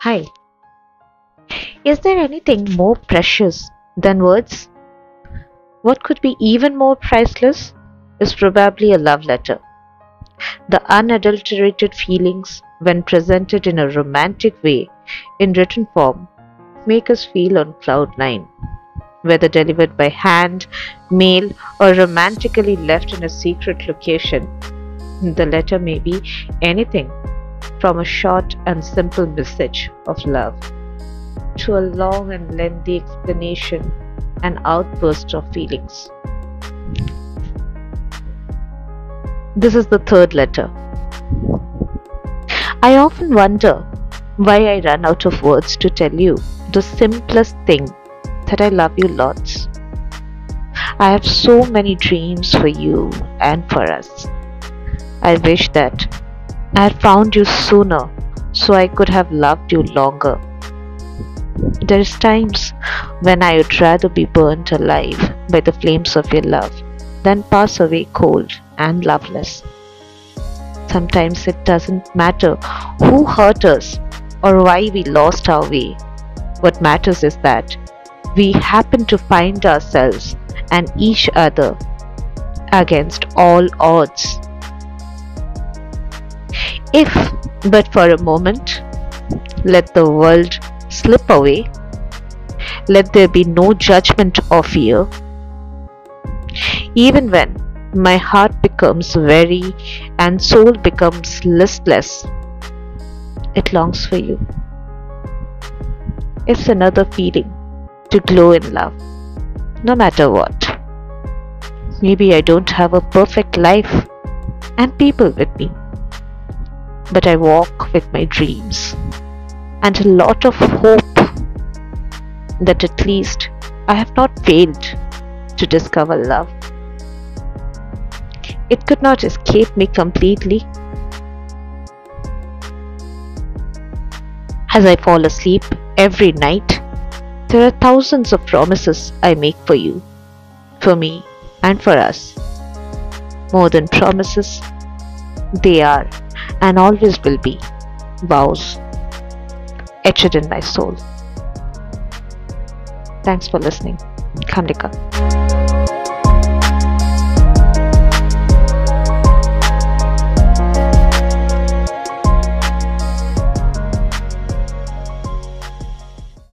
Hi. Is there anything more precious than words? What could be even more priceless is probably a love letter. The unadulterated feelings, when presented in a romantic way in written form, make us feel on cloud nine. Whether delivered by hand, mail, or romantically left in a secret location, the letter may be anything from a short and simple message of love to a long and lengthy explanation and outburst of feelings. This is the third letter. I often wonder why I run out of words to tell you the simplest thing that I love you lots. I have so many dreams for you and for us. I wish that I had found you sooner so I could have loved you longer. There's times when I would rather be burnt alive by the flames of your love than pass away cold and loveless. Sometimes it doesn't matter who hurt us or why we lost our way. What matters is that we happen to find ourselves and each other against all odds. If, but for a moment, let the world slip away, let there be no judgment or fear. Even when my heart becomes weary and soul becomes listless, it longs for you. It's another feeling to glow in love, no matter what. Maybe I don't have a perfect life and people with me but I walk with my dreams and a lot of hope that at least I have not failed to discover love. It could not escape me completely. As I fall asleep every night, there are thousands of promises I make for you, for me, and for us. More than promises, they are and always will be vows etched in my soul. Thanks for listening. Kamalika.